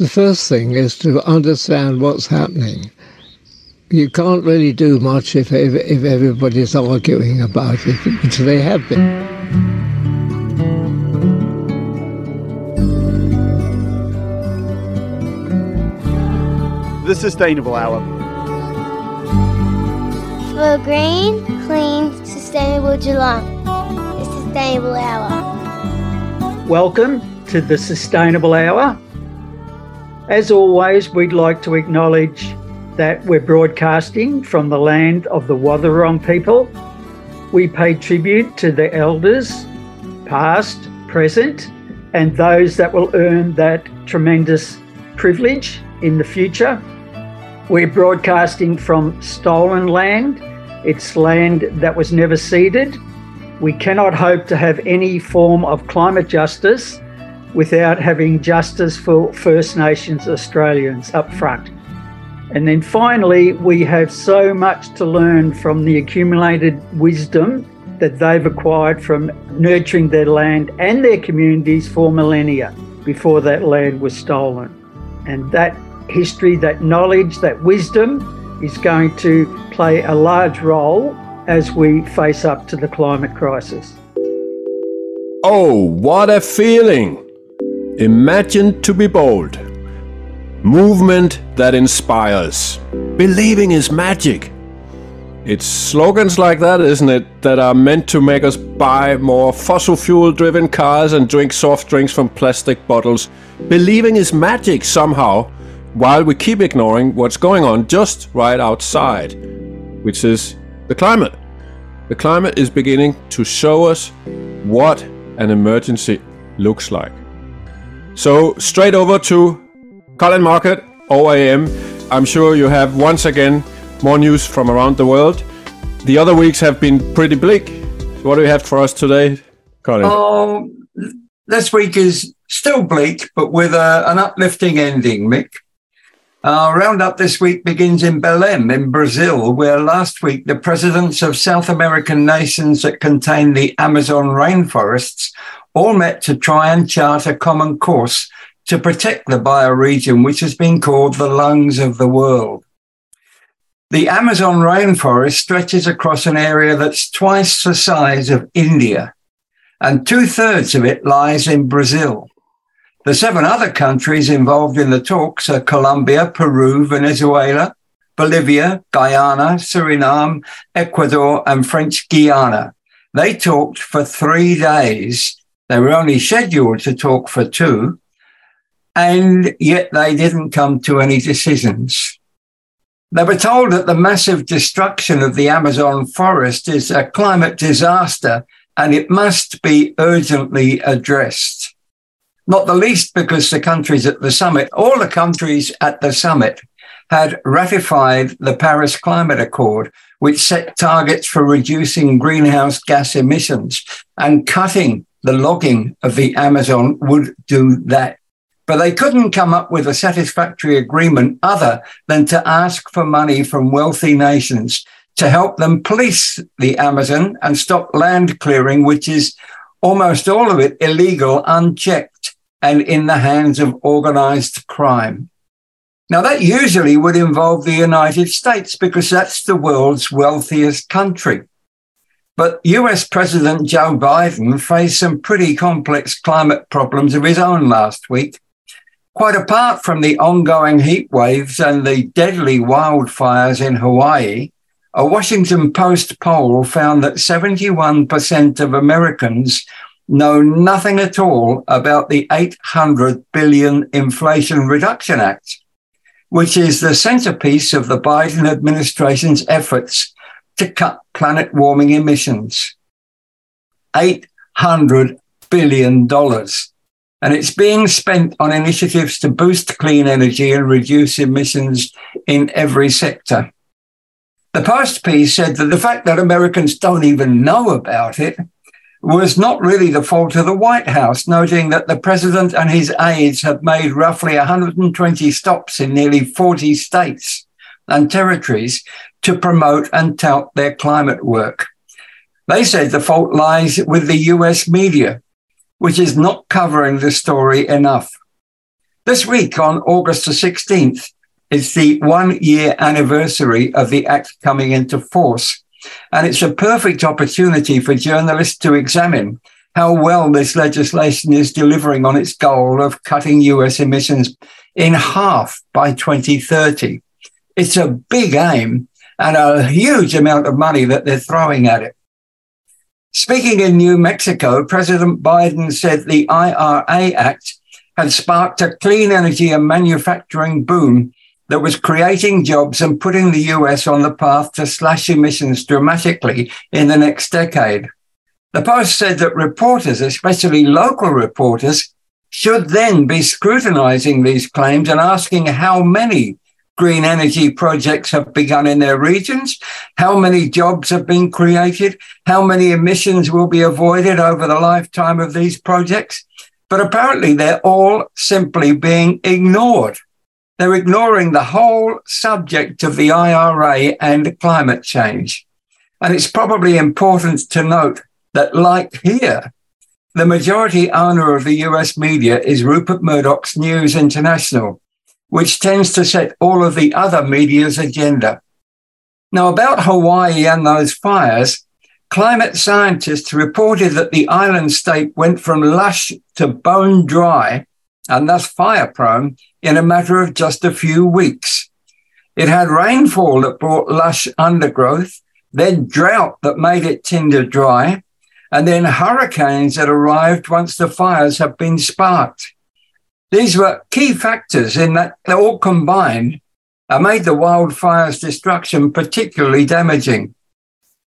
The first thing is to understand what's happening. You can't really do much if, if everybody's arguing about it, which they have been. The Sustainable Hour. For green, clean, sustainable Geelong. The Sustainable Hour. Welcome to the Sustainable Hour. As always, we'd like to acknowledge that we're broadcasting from the land of the Wathaurong people. We pay tribute to the elders, past, present, and those that will earn that tremendous privilege in the future. We're broadcasting from stolen land. It's land that was never ceded. We cannot hope to have any form of climate justice without having justice for First Nations Australians up front. And then finally, we have so much to learn from the accumulated wisdom that they've acquired from nurturing their land and their communities for millennia before that land was stolen. And that history, that knowledge, that wisdom is going to play a large role as we face up to the climate crisis. Oh, what a feeling! Imagine to be bold. Movement that inspires. Believing is magic. It's slogans like that, isn't it, that are meant to make us buy more fossil fuel driven cars and drink soft drinks from plastic bottles. Believing is magic somehow, while we keep ignoring what's going on just right outside, which is the climate. The climate is beginning to show us what an emergency looks like. So straight over to Colin Mockett, OAM. I'm sure you have once again more news from around the world. The other weeks have been pretty bleak. What do you have for us today, Colin? Oh, this week is still bleak, but with a, an uplifting ending, Mick. Our roundup this week begins in Belém, in Brazil, where last week the presidents of South American nations that contain the Amazon rainforests all met to try and chart a common course to protect the bioregion, which has been called the lungs of the world. The Amazon rainforest stretches across an area that's twice the size of India, and two thirds of it lies in Brazil. The seven other countries involved in the talks are Colombia, Peru, Venezuela, Bolivia, Guyana, Suriname, Ecuador, and French Guiana. They talked for three days they were only scheduled to talk for two, and yet they didn't come to any decisions. They were told that the massive destruction of the Amazon forest is a climate disaster and it must be urgently addressed. Not the least because the countries at the summit, all the countries at the summit had ratified the Paris Climate Accord, which set targets for reducing greenhouse gas emissions and cutting the logging of the Amazon would do that. But they couldn't come up with a satisfactory agreement other than to ask for money from wealthy nations to help them police the Amazon and stop land clearing, which is almost all of it illegal, unchecked, and in the hands of organized crime. Now, that usually would involve the United States because that's the world's wealthiest country. But US President Joe Biden faced some pretty complex climate problems of his own last week. Quite apart from the ongoing heat waves and the deadly wildfires in Hawaii, a Washington Post poll found that 71% of Americans know nothing at all about the 800 billion Inflation Reduction Act, which is the centerpiece of the Biden administration's efforts to cut planet warming emissions. $800 billion. And it's being spent on initiatives to boost clean energy and reduce emissions in every sector. The Post piece said that the fact that Americans don't even know about it was not really the fault of the White House, noting that the president and his aides have made roughly 120 stops in nearly 40 states and territories to promote and tout their climate work. They said the fault lies with the US media, which is not covering the story enough. This week on August the 16th is the one year anniversary of the Act coming into force. And it's a perfect opportunity for journalists to examine how well this legislation is delivering on its goal of cutting US emissions in half by 2030. It's a big aim and a huge amount of money that they're throwing at it. Speaking in New Mexico, President Biden said the IRA Act had sparked a clean energy and manufacturing boom that was creating jobs and putting the US on the path to slash emissions dramatically in the next decade. The Post said that reporters, especially local reporters, should then be scrutinizing these claims and asking how many green energy projects have begun in their regions, how many jobs have been created, how many emissions will be avoided over the lifetime of these projects. But apparently they're all simply being ignored. They're ignoring the whole subject of the IRA and climate change. And it's probably important to note that, like here, the majority owner of the US media is Rupert Murdoch's News International which tends to set all of the other media's agenda. Now, about Hawaii and those fires, climate scientists reported that the island state went from lush to bone dry and thus fire prone in a matter of just a few weeks. It had rainfall that brought lush undergrowth, then drought that made it tinder dry, and then hurricanes that arrived once the fires had been sparked. These were key factors in that they all combined and made the wildfire's destruction particularly damaging.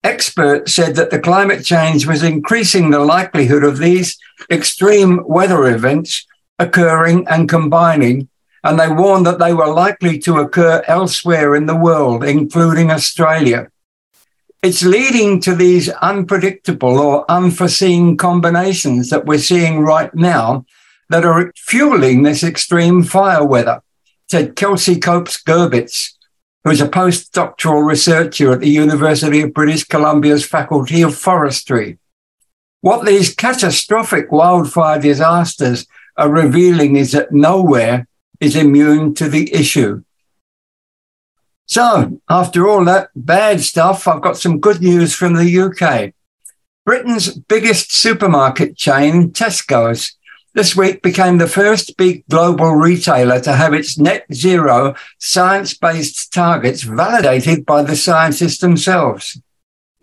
Experts said that the climate change was increasing the likelihood of these extreme weather events occurring and combining, and they warned that they were likely to occur elsewhere in the world, including Australia. It's leading to these unpredictable or unforeseen combinations that we're seeing right now that are fueling this extreme fire weather, said Kelsey Copes Gerbitz, who's a postdoctoral researcher at the University of British Columbia's Faculty of Forestry. What these catastrophic wildfire disasters are revealing is that nowhere is immune to the issue. So, after all that bad stuff, I've got some good news from the UK. Britain's biggest supermarket chain, Tesco's, this week became the first big global retailer to have its net zero science based targets validated by the scientists themselves.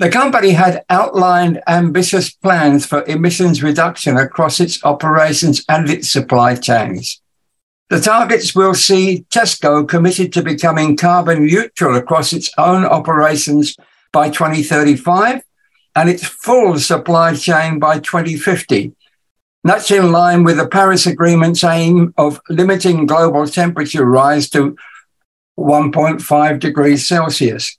The company had outlined ambitious plans for emissions reduction across its operations and its supply chains. The targets will see Tesco committed to becoming carbon neutral across its own operations by 2035 and its full supply chain by 2050 that's in line with the Paris Agreement's aim of limiting global temperature rise to 1.5 degrees Celsius.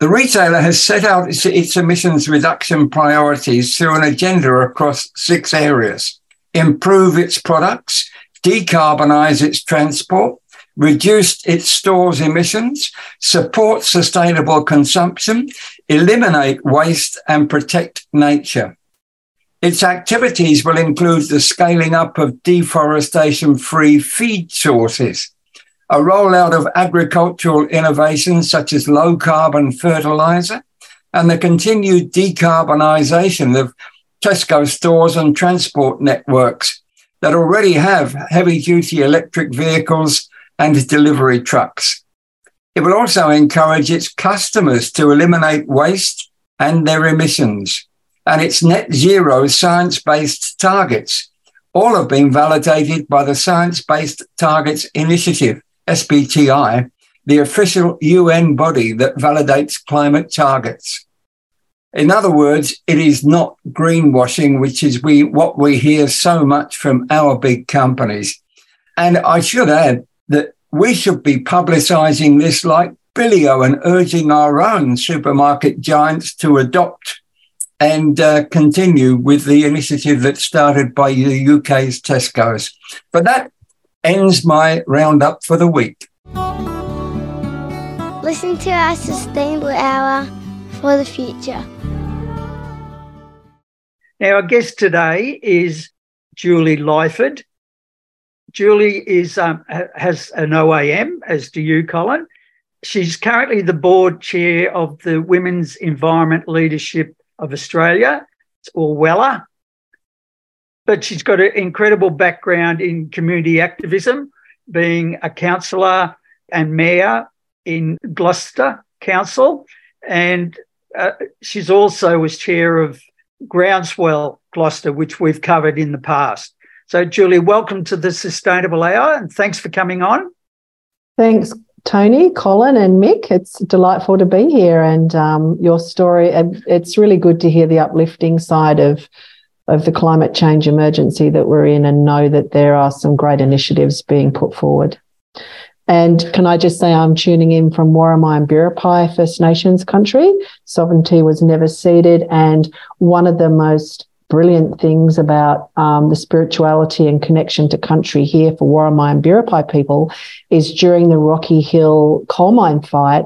The retailer has set out its, its, emissions reduction priorities through an agenda across six areas improve its products, decarbonize its transport, reduce its stores' emissions, support sustainable consumption, eliminate waste, and protect nature. Its activities will include the scaling up of deforestation free feed sources, a rollout of agricultural innovations such as low carbon fertilizer, and the continued decarbonisation of Tesco stores and transport networks that already have heavy duty electric vehicles and delivery trucks. It will also encourage its customers to eliminate waste and their emissions and its net zero science based targets. All have been validated by the Science Based Targets Initiative, SBTI, the official UN body that validates climate targets. In other words, it is not greenwashing, which is we, what we hear so much from our big companies. And I should add that we should be publicizing this like Billio and urging our own supermarket giants to adopt and uh, continue with the initiative that started by the UK's Tesco's. But that ends my roundup for the week. Listen to our Sustainable Hour for the future. Now, our guest today is Julie Lyford. Julie is um, has an OAM, as do you, Colin. She's currently the board chair of the Women's Environment Leadership of Australia, or WELA. But she's got an incredible background in community activism, being a councillor and mayor in Gloucester Council. And uh, she's also was chair of Groundswell Gloucester, which we've covered in the past. So, Julie, welcome to the Sustainable Hour and thanks for coming on. Thanks, Tony, Colin, and Mick. It's delightful to be here, and um, your story. It's really good to hear the uplifting side of of the climate change emergency that we're in, and know that there are some great initiatives being put forward. And can I just say, I'm tuning in from Worimi and Biripi First Nations country. Sovereignty was never ceded, and one of the most brilliant things about um, the spirituality and connection to country here for Worimi and Biripi people is during the Rocky Hill coal mine fight,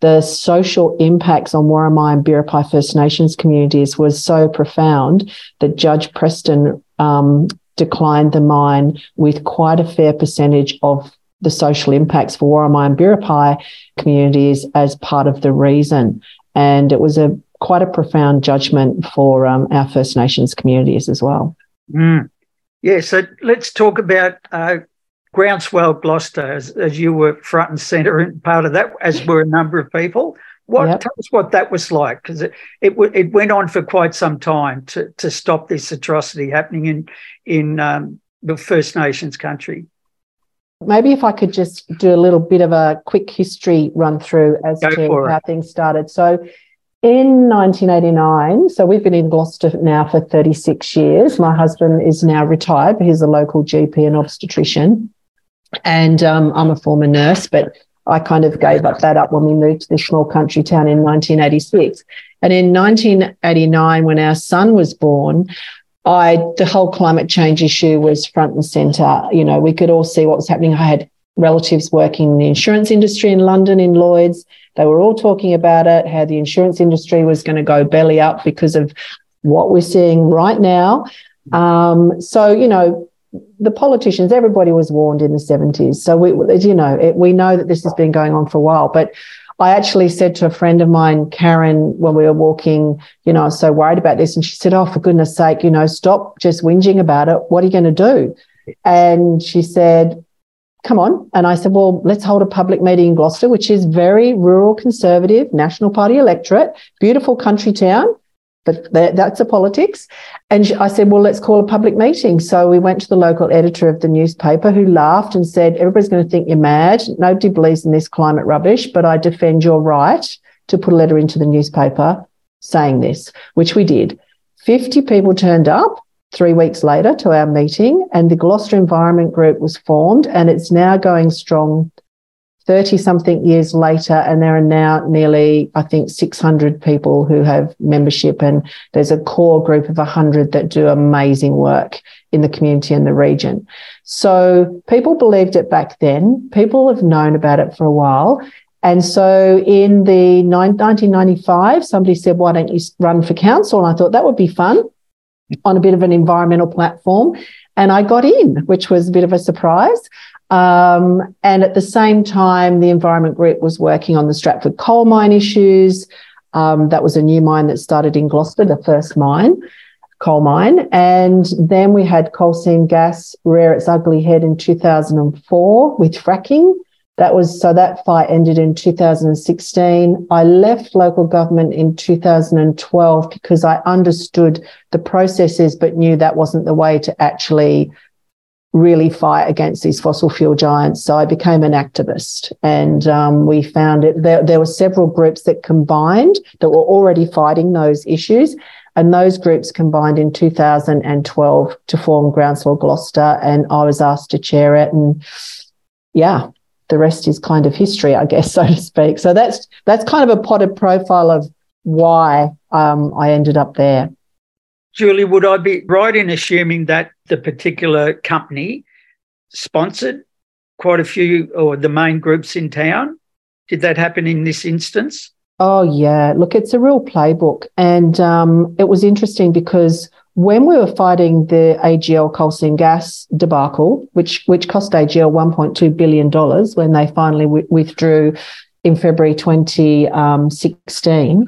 the social impacts on Worimi and Biripi First Nations communities was so profound that Judge Preston um, declined the mine with quite a fair percentage of the social impacts for Worimi and Biripi communities as part of the reason. And it was a quite a profound judgment for um, our First Nations communities as well. Mm. Yeah, so let's talk about uh, Groundswell Gloucester, as, as, you were front and centre and part of that, as were a number of people. What yep. tell us what that was like? Because it, it it went on for quite some time to to stop this atrocity happening in in um, the First Nations country. Maybe if I could just do a little bit of a quick history run through as Go to how it. things started. So in 1989, so we've been in Gloucester now for 36 years. My husband is now retired, but he's a local GP and obstetrician. And um, I'm a former nurse, but I kind of gave up that up when we moved to this small country town in 1986. And in 1989, when our son was born, I the whole climate change issue was front and center. You know, we could all see what was happening. I had relatives working in the insurance industry in London in Lloyd's. They were all talking about it, how the insurance industry was going to go belly up because of what we're seeing right now. Um, so, you know, the politicians, everybody was warned in the 70s. So, we, you know, it, we know that this has been going on for a while. But I actually said to a friend of mine, Karen, when we were walking, you know, I was so worried about this. And she said, Oh, for goodness sake, you know, stop just whinging about it. What are you going to do? And she said, come on. And I said, well, let's hold a public meeting in Gloucester, which is very rural, conservative, National Party electorate, beautiful country town, but that's a politics. And I said, well, let's call a public meeting. So we went to the local editor of the newspaper who laughed and said, everybody's going to think you're mad. Nobody believes in this climate rubbish, but I defend your right to put a letter into the newspaper saying this, which we did. 50 people turned up three weeks later to our meeting, and the Gloucester Environment Group was formed, and it's now going strong 30 something years later, and there are now nearly, I think, 600 people who have membership, and there's a core group of 100 that do amazing work in the community and the region. So people believed it back then. People have known about it for a while. And so in the 1995, somebody said, Why don't you run for council? And I thought that would be fun on a bit of an environmental platform. And I got in, which was a bit of a surprise. Um, and at the same time, the Environment Group was working on the Stratford coal mine issues. Um, that was a new mine that started in Gloucester, the first mine, coal mine. And then we had coal seam gas rear its ugly head in 2004 with fracking. That was so that fight ended in 2016. I left local government in 2012 because I understood the processes, but knew that wasn't the way to actually really fight against these fossil fuel giants. So I became an activist, and um, we found it. There, there were several groups that combined that were already fighting those issues. And those groups combined in 2012 to form Groundswell Gloucester, and I was asked to chair it. And yeah, the rest is kind of history, I guess, so to speak. So that's that's kind of a potted profile of why um, I ended up there. Julie, would I be right in assuming that the particular company sponsored quite a few or the main groups in town? Did that happen in this instance? Oh, yeah. Look, it's a real playbook. And um, it was interesting because when we were fighting the AGL coal seam gas debacle, which which cost AGL 1.2 billion dollars when they finally w- withdrew in February 2016.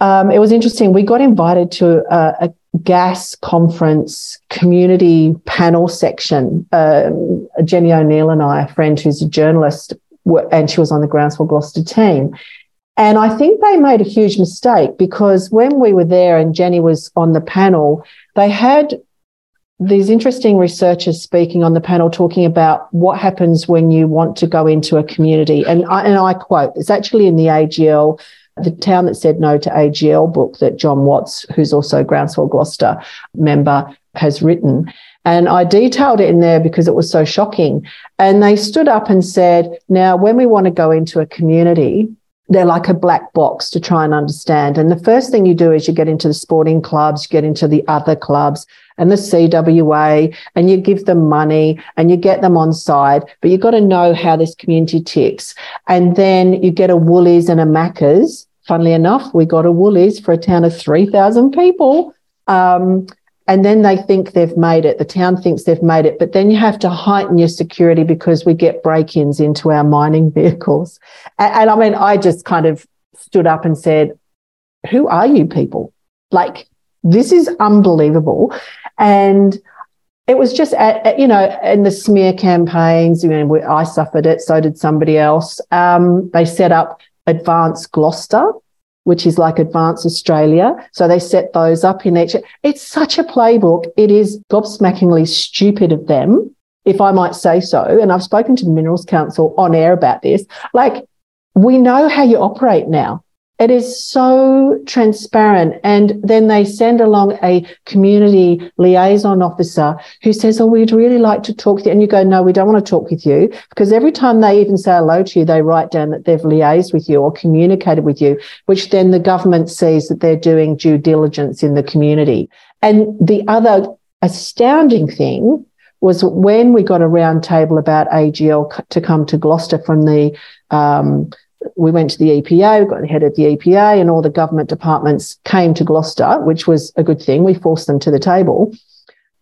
Um, it was interesting. We got invited to a, a gas conference community panel section. Um, Jenny O'Neill and I, a friend who's a journalist, were, and she was on the Groundswell Gloucester team. And I think they made a huge mistake because when we were there and Jenny was on the panel, they had these interesting researchers speaking on the panel talking about what happens when you want to go into a community. And I, and I quote, it's actually in the AGL, the Town That Said No to AGL book that John Watts, who's also Groundswell Gloucester member, has written. And I detailed it in there because it was so shocking. And they stood up and said, now, when we want to go into a community, they're like a black box to try and understand. And the first thing you do is you get into the sporting clubs, you get into the other clubs and the CWA, and you give them money and you get them on side, but you've got to know how this community ticks. And then you get a Woolies and a Macca's. Funnily enough, we got a Woolies for a town of 3,000 people. Um, and then they think they've made it. The town thinks they've made it, but then you have to heighten your security because we get break ins into our mining vehicles. And, and, I mean, I just kind of stood up and said, Who are you people? Like, this is unbelievable. And it was just, at, at, you know, in the smear campaigns, you know, I suffered it, so did somebody else. Um, they set up Advanced Gloucester, which is like Advance Australia. So they set those up in each. It's such a playbook. It is gobsmackingly stupid of them, if I might say so. And I've spoken to the Minerals Council on air about this. Like, we know how you operate now. It is so transparent. And then they send along a community liaison officer who says, Oh, we'd really like to talk to you. And you go, No, we don't want to talk with you. Because every time they even say hello to you, they write down that they've liaised with you or communicated with you, which then the government sees that they're doing due diligence in the community. And the other astounding thing was when we got a round table about AGL to come to Gloucester from the um, we went to the EPA, got the head of the EPA, and all the government departments came to Gloucester, which was a good thing. We forced them to the table.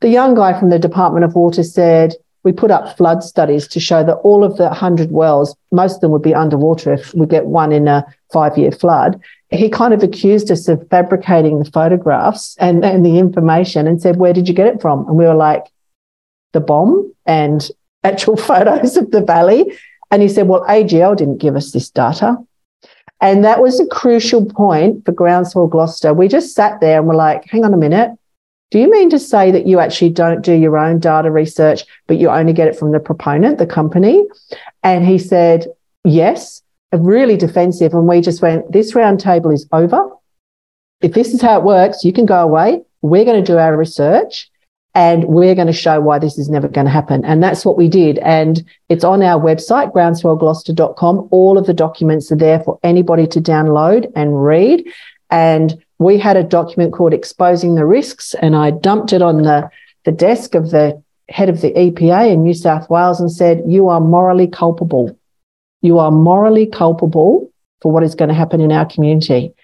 The young guy from the Department of Water said, we put up flood studies to show that all of the 100 wells, most of them would be underwater if we get one in a five year flood. He kind of accused us of fabricating the photographs and, and the information and said, Where did you get it from? And we were like, The BOM and actual photos of the valley. And he said, Well, AGL didn't give us this data. And that was a crucial point for Groundswell Gloucester. We just sat there and were like, Hang on a minute. Do you mean to say that you actually don't do your own data research, but you only get it from the proponent, the company? And he said, Yes, really defensive. And we just went, This roundtable is over. If this is how it works, you can go away. We're going to do our research and we're going to show why this is never going to happen. And that's what we did. And it's on our website, groundswellgloucester.com. All of the documents are there for anybody to download and read. And we had a document called Exposing the Risks, and I dumped it on the, the desk of the head of the EPA in New South Wales and said, You are morally culpable. You are morally culpable for what is going to happen in our community.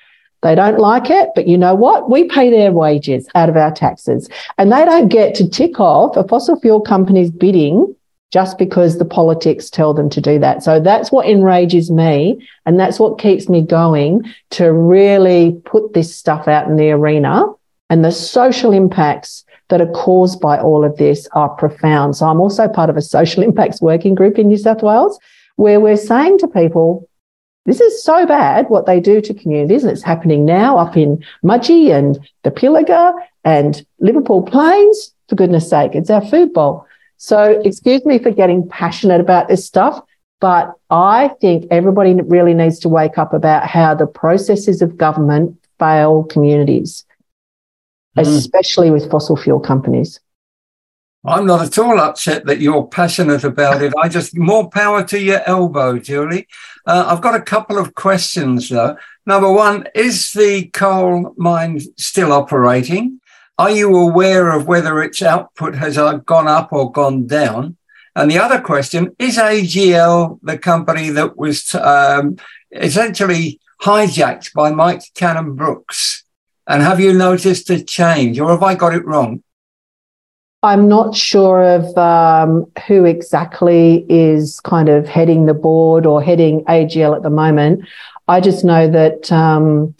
They don't like it, but you know what? We pay their wages out of our taxes and they don't get to tick off a fossil fuel company's bidding just because the politics tell them to do that. So that's what enrages me. And that's what keeps me going to really put this stuff out in the arena. And the social impacts that are caused by all of this are profound. So I'm also part of a social impacts working group in New South Wales where we're saying to people, this is so bad what they do to communities, and it's happening now up in Mudgee and the Pilliga and Liverpool Plains. For goodness sake, it's our food bowl. So, excuse me for getting passionate about this stuff, but I think everybody really needs to wake up about how the processes of government fail communities, mm. especially with fossil fuel companies. I'm not at all upset that you're passionate about it. I just more power to your elbow, Julie. Uh, I've got a couple of questions though. Number one, is the coal mine still operating? Are you aware of whether its output has uh, gone up or gone down? And the other question is AGL the company that was um, essentially hijacked by Mike Cannon Brooks? And have you noticed a change, or have I got it wrong? I'm not sure of um, who exactly is kind of heading the board or heading AGL at the moment. I just know that um,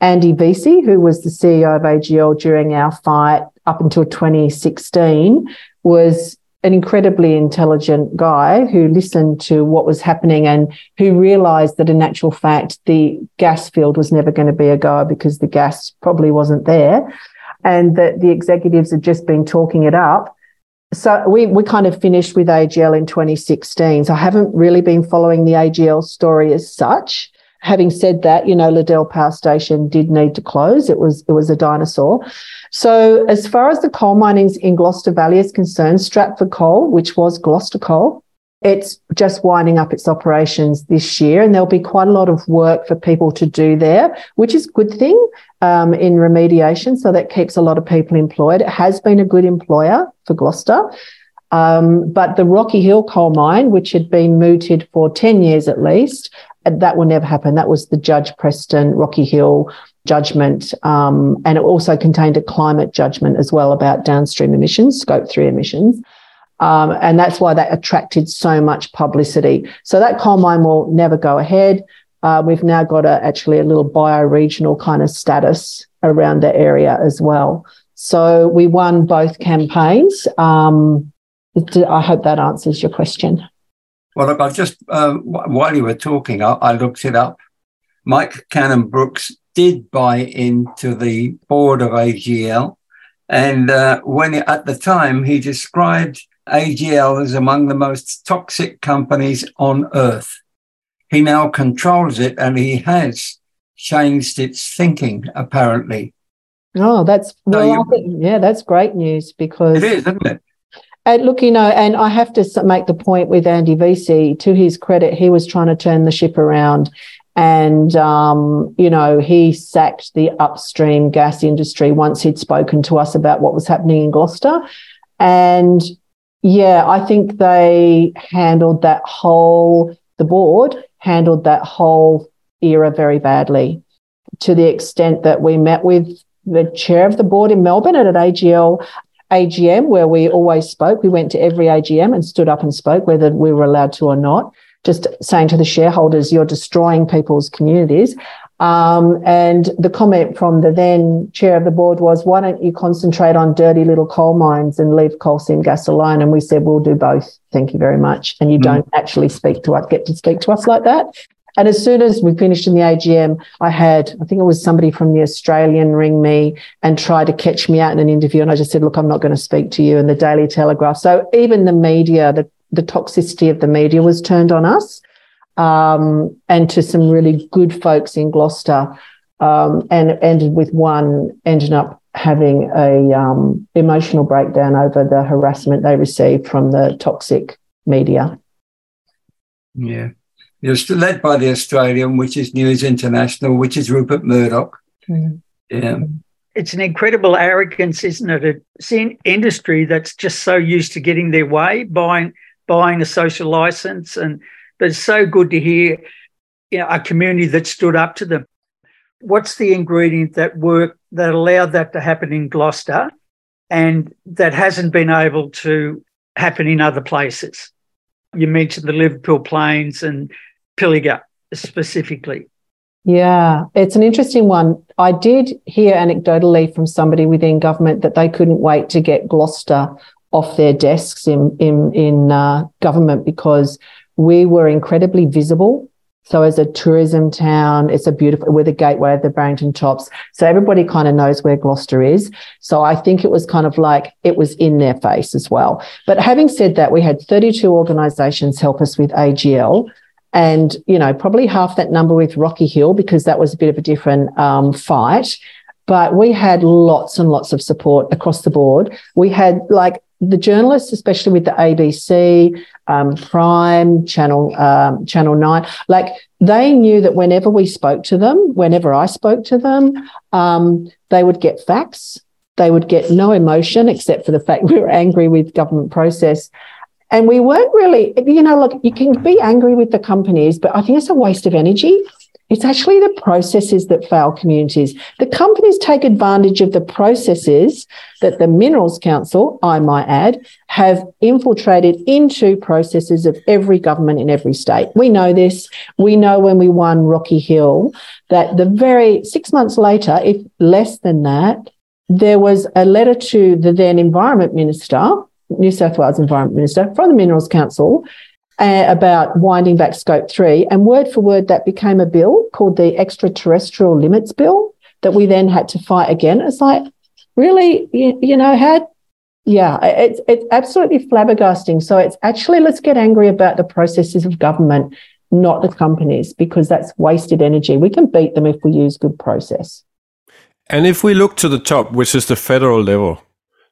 Andy Vesey, who was the CEO of AGL during our fight up until 2016, was an incredibly intelligent guy who listened to what was happening and who realized that in actual fact the gas field was never going to be a goer because the gas probably wasn't there and that the executives had just been talking it up. So we, we kind of finished with AGL in 2016. So I haven't really been following the AGL story as such. Having said that, you know, Liddell Power Station did need to close. It was it was a dinosaur. So as far as the coal minings in Gloucester Valley is concerned, Stratford Coal, which was Gloucester Coal, it's just winding up its operations this year, and there'll be quite a lot of work for people to do there, which is a good thing um, in remediation. So that keeps a lot of people employed. It has been a good employer for Gloucester. Um, but the Rocky Hill coal mine, which had been mooted for 10 years at least, that will never happen. That was the Judge Preston Rocky Hill judgment. Um, and it also contained a climate judgment as well about downstream emissions, scope three emissions. Um, and that's why that attracted so much publicity. So that coal mine will never go ahead. Uh, we've now got a, actually a little bioregional kind of status around the area as well. So we won both campaigns. Um, I hope that answers your question. Well, look, I've just, uh, while you were talking, I, I looked it up. Mike Cannon Brooks did buy into the board of AGL. And uh, when at the time he described AGL is among the most toxic companies on earth. He now controls it and he has changed its thinking, apparently. Oh, that's well, you, think, yeah, that's great news because it is, isn't it? And look, you know, and I have to make the point with Andy Vesey. To his credit, he was trying to turn the ship around, and um, you know, he sacked the upstream gas industry once he'd spoken to us about what was happening in Gloucester, and yeah, I think they handled that whole, the board handled that whole era very badly to the extent that we met with the chair of the board in Melbourne at an AGL AGM where we always spoke. We went to every AGM and stood up and spoke, whether we were allowed to or not, just saying to the shareholders, you're destroying people's communities. Um, and the comment from the then chair of the board was, why don't you concentrate on dirty little coal mines and leave coal seam gas alone? And we said, we'll do both. Thank you very much. And you mm. don't actually speak to us, get to speak to us like that. And as soon as we finished in the AGM, I had, I think it was somebody from the Australian ring me and try to catch me out in an interview. And I just said, look, I'm not going to speak to you. in the Daily Telegraph. So even the media, the, the toxicity of the media was turned on us um, and to some really good folks in Gloucester. Um, and ended with one ended up having a um, emotional breakdown over the harassment they received from the toxic media. Yeah. It's led by the Australian, which is News International, which is Rupert Murdoch. Mm. Yeah. It's an incredible arrogance, isn't it? It's an industry that's just so used to getting their way, buying buying a social license and but it's so good to hear you know, a community that stood up to them. What's the ingredient that worked that allowed that to happen in Gloucester and that hasn't been able to happen in other places? You mentioned the Liverpool Plains and Pilliga specifically. Yeah, it's an interesting one. I did hear anecdotally from somebody within government that they couldn't wait to get Gloucester off their desks in in in uh, government because we were incredibly visible. So as a tourism town, it's a beautiful, we're the gateway of the Barrington Tops. So everybody kind of knows where Gloucester is. So I think it was kind of like it was in their face as well. But having said that, we had 32 organizations help us with AGL and, you know, probably half that number with Rocky Hill because that was a bit of a different um, fight. But we had lots and lots of support across the board. We had like the journalists, especially with the ABC, um, Prime, Channel um, Channel Nine, like they knew that whenever we spoke to them, whenever I spoke to them, um, they would get facts. They would get no emotion except for the fact we were angry with government process. And we weren't really, you know, look, you can be angry with the companies, but I think it's a waste of energy It's actually the processes that fail communities. The companies take advantage of the processes that the Minerals Council, I might add, have infiltrated into processes of every government in every state. We know this. We know when we won Rocky Hill that the very six months later, if less than that, there was a letter to the then Environment Minister, New South Wales Environment Minister, from the Minerals Council uh, about winding back scope three. And word for word, that became a bill called the Extraterritorial Limits Bill that we then had to fight again. It's like, really, you, you know, had, yeah, it's, it's absolutely flabbergasting. So it's actually, let's get angry about the processes of government, not the companies, because that's wasted energy. We can beat them if we use good process. And if we look to the top, which is the federal level,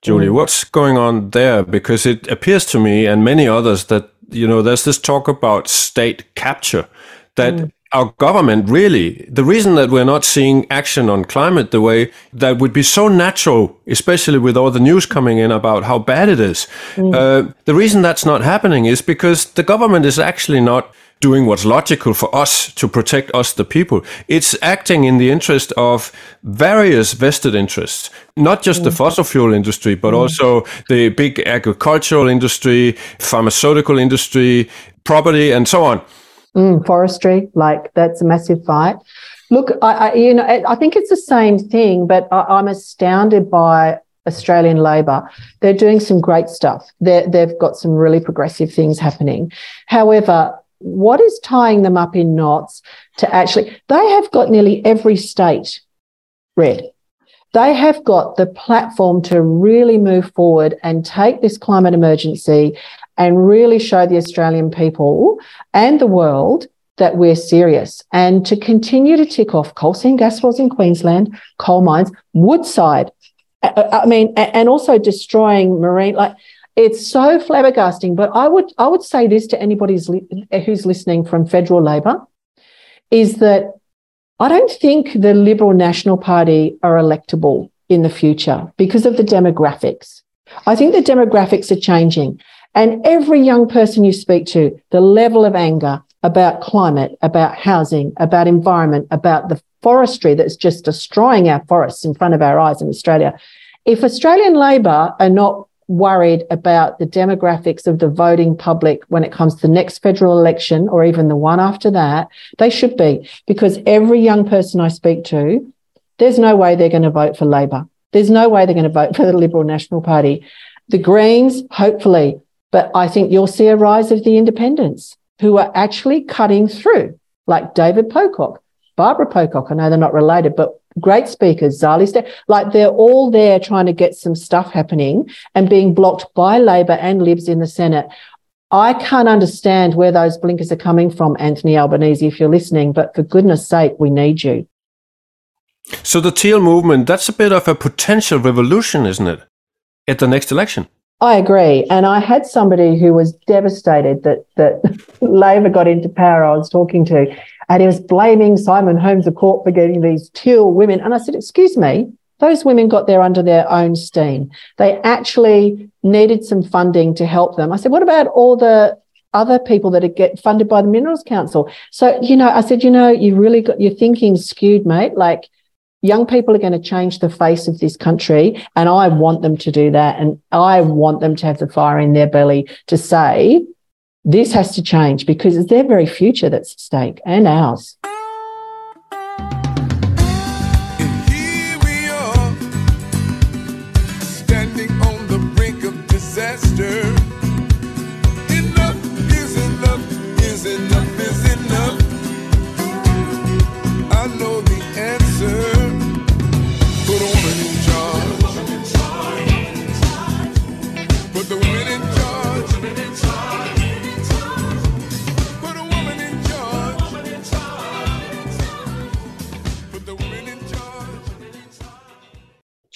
Julie, mm. what's going on there? Because it appears to me and many others that you know, there's this talk about state capture that mm. our government really, the reason that we're not seeing action on climate the way that would be so natural, especially with all the news coming in about how bad it is, mm. uh, the reason that's not happening is because the government is actually not doing what's logical for us to protect us, the people. It's acting in the interest of various vested interests, not just the mm. fossil fuel industry, but mm. also the big agricultural industry, pharmaceutical industry, property, and so on. Mm, forestry, like that's a massive fight. Look, I, I, you know, I think it's the same thing, but I, I'm astounded by Australian Labor. They're doing some great stuff. they have got some really progressive things happening. However, what is tying them up in knots to actually, they have got nearly every state red. They have got the platform to really move forward and take this climate emergency and really show the Australian people and the world that we're serious and to continue to tick off coal seam gas wells in Queensland, coal mines, Woodside. Uh, uh, I mean, and also destroying marine, like it's so flabbergasting. But I would I would say this to anybody who's listening from federal Labor, is that I don't think the Liberal National Party are electable in the future because of the demographics. I think the demographics are changing. And every young person you speak to, the level of anger about climate, about housing, about environment, about the forestry that's just destroying our forests in front of our eyes in Australia. If Australian Labor are not worried about the demographics of the voting public when it comes to the next federal election or even the one after that. They should be, because every young person I speak to, there's no way they're going to vote for Labor. There's no way they're going to vote for the Liberal National Party. The Greens, hopefully, but I think you'll see a rise of the independents who are actually cutting through, like David Pocock, Barbara Pocock. I know they're not related, but great speakers, Zali's there. Like they're all there trying to get some stuff happening and being blocked by Labor and Libs in the Senate. I can't understand where those blinkers are coming from, Anthony Albanese, if you're listening, but for goodness sake, we need you. So the teal movement, that's a bit of a potential revolution, isn't it? At the next election. I agree. And I had somebody who was devastated that that Labor got into power I was talking to and he was blaming Simon Holmes à Court for getting these teal women. And I said, Excuse me, those women got there under their own steam. They actually needed some funding to help them. I said, What about all the other people that get funded by the Minerals Council? So, you know, I said, You know, you really got your thinking skewed, mate. Like, young people are going to change the face of this country and i want them to do that and i want them to have the fire in their belly to say this has to change because it's their very future that's at stake and ours.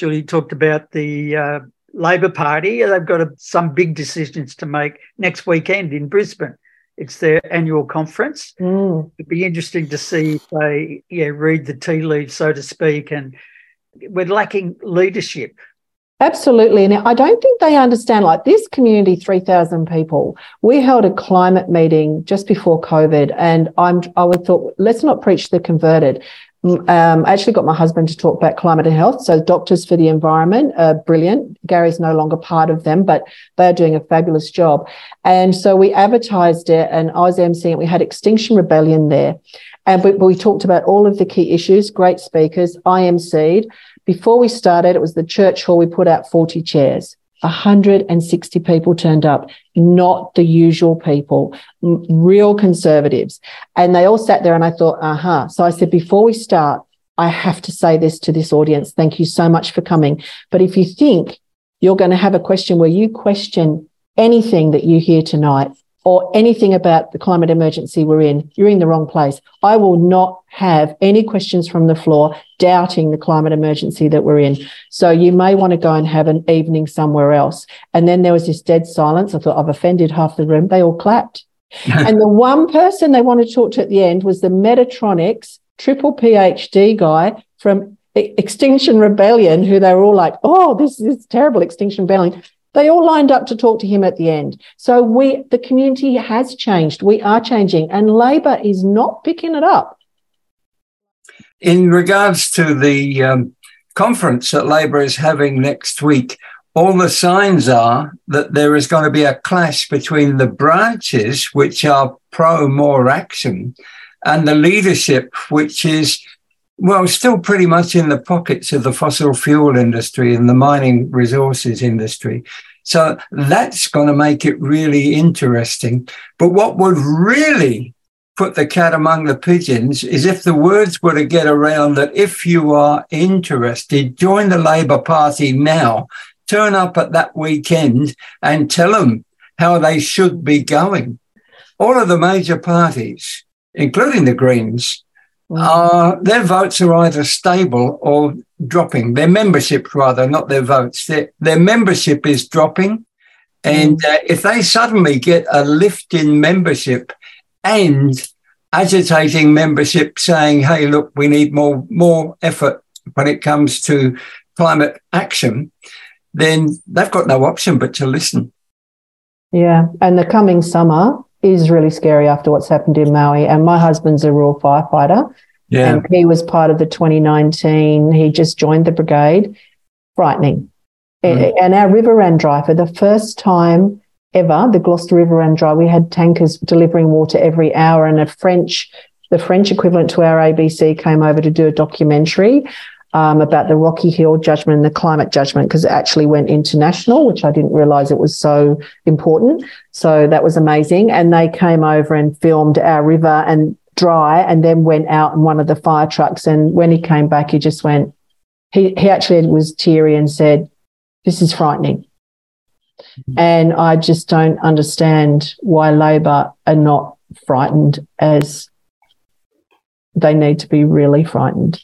Julie talked about the uh, Labor Party. They've got a, some big decisions to make next weekend in Brisbane. It's their annual conference. Mm. It'd be interesting to see if they yeah, read the tea leaves, so to speak. And we're lacking leadership. Absolutely. And I don't think they understand like this community, 3,000 people. We held a climate meeting just before COVID and I'm, I would thought, let's not preach the converted. Um, I actually got my husband to talk about climate and health. So Doctors for the Environment are brilliant. Gary's no longer part of them, but they're doing a fabulous job. And so we advertised it and I was emceeing it. We had Extinction Rebellion there. And we, we talked about all of the key issues, great speakers, I emceed. Before we started, it was the church hall. We put out 40 chairs. 160 people turned up, not the usual people, real conservatives. And they all sat there and I thought, aha. Uh-huh. So I said, before we start, I have to say this to this audience. Thank you so much for coming. But if you think you're going to have a question where you question anything that you hear tonight, or anything about the climate emergency we're in, you're in the wrong place. I will not have any questions from the floor doubting the climate emergency that we're in. So you may want to go and have an evening somewhere else. And then there was this dead silence. I thought I've offended half the room. They all clapped. and the one person they wanted to talk to at the end was the Mechatronics triple PhD guy from Extinction Rebellion, who they were all like, oh, this is terrible, Extinction Rebellion. They all lined up to talk to him at the end. So we, the community has changed. We are changing, and Labor is not picking it up. In regards to the um, conference that Labor is having next week, all the signs are that there is going to be a clash between the branches, which are pro more action, and the leadership, which is well, still pretty much in the pockets of the fossil fuel industry and the mining resources industry. So that's going to make it really interesting. But what would really put the cat among the pigeons is if the words were to get around that if you are interested, join the Labour Party now, turn up at that weekend and tell them how they should be going. All of the major parties, including the Greens, uh, their votes are either stable or dropping. Their membership, rather, not their votes. Their, their membership is dropping. And mm. uh, if they suddenly get a lift in membership and agitating membership saying, hey, look, we need more, more effort when it comes to climate action, then they've got no option but to listen. Yeah. And the coming summer, is really scary after what's happened in Maui. And my husband's a rural firefighter. Yeah. And he was part of the 2019. He just joined the brigade. Frightening. Mm. And our river ran dry for the first time ever. The Gloucester River ran dry. We had tankers delivering water every hour, and a French, the French equivalent to our ABC, came over to do a documentary um, about the Rocky Hill judgment and the climate judgment because it actually went international, which I didn't realize it was so important. So that was amazing. And they came over and filmed our river and dry and then went out in one of the fire trucks. And when he came back, he just went, he, he actually was teary and said, This is frightening. Mm-hmm. And I just don't understand why Labor are not frightened as they need to be really frightened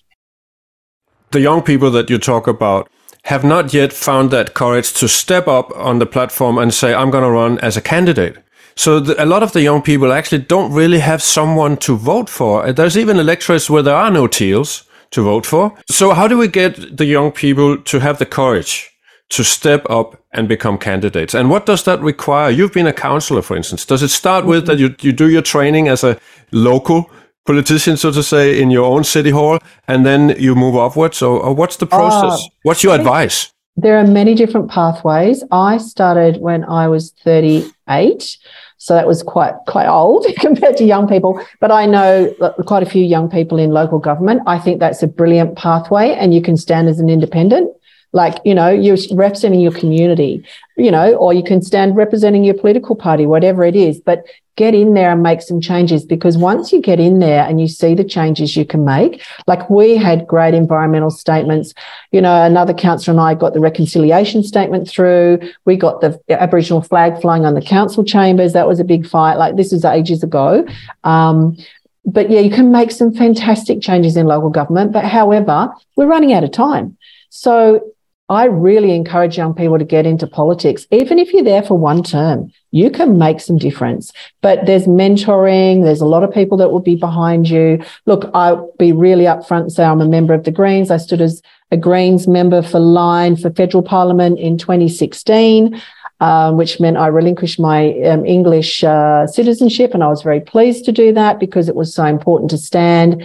the young people that you talk about have not yet found that courage to step up on the platform and say, I'm going to run as a candidate. So the, a lot of the young people actually don't really have someone to vote for. Uh, there's even electorates where there are no teals to vote for. So how do we get the young people to have the courage to step up and become candidates? And what does that require? You've been a councillor, for instance. Does it start with mm-hmm. that you, you do your training as a local politician, so to say, in your own city hall, and then you move upwards? Or, or what's the process? Uh, what's your advice? There are many different pathways. I started when I was 38. So that was quite quite old compared to young people. But I know quite a few young people in local government. I think that's a brilliant pathway, and you can stand as an independent like you know you're representing your community you know or you can stand representing your political party whatever it is but get in there and make some changes because once you get in there and you see the changes you can make like we had great environmental statements you know another councillor and i got the reconciliation statement through we got the aboriginal flag flying on the council chambers that was a big fight like this was ages ago um, but yeah, you can make some fantastic changes in local government. But however, we're running out of time. So I really encourage young people to get into politics. Even if you're there for one term, you can make some difference. But there's mentoring. There's a lot of people that will be behind you. Look, I'll be really upfront and say I'm a member of the Greens. I stood as a Greens member for Lyne for federal parliament in 2016. Um, which meant I relinquished my um, English uh, citizenship. And I was very pleased to do that because it was so important to stand.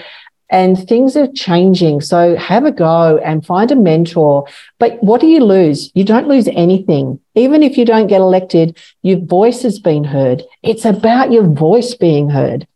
And things are changing. So have a go and find a mentor. But what do you lose? You don't lose anything. Even if you don't get elected, your voice has been heard. It's about your voice being heard.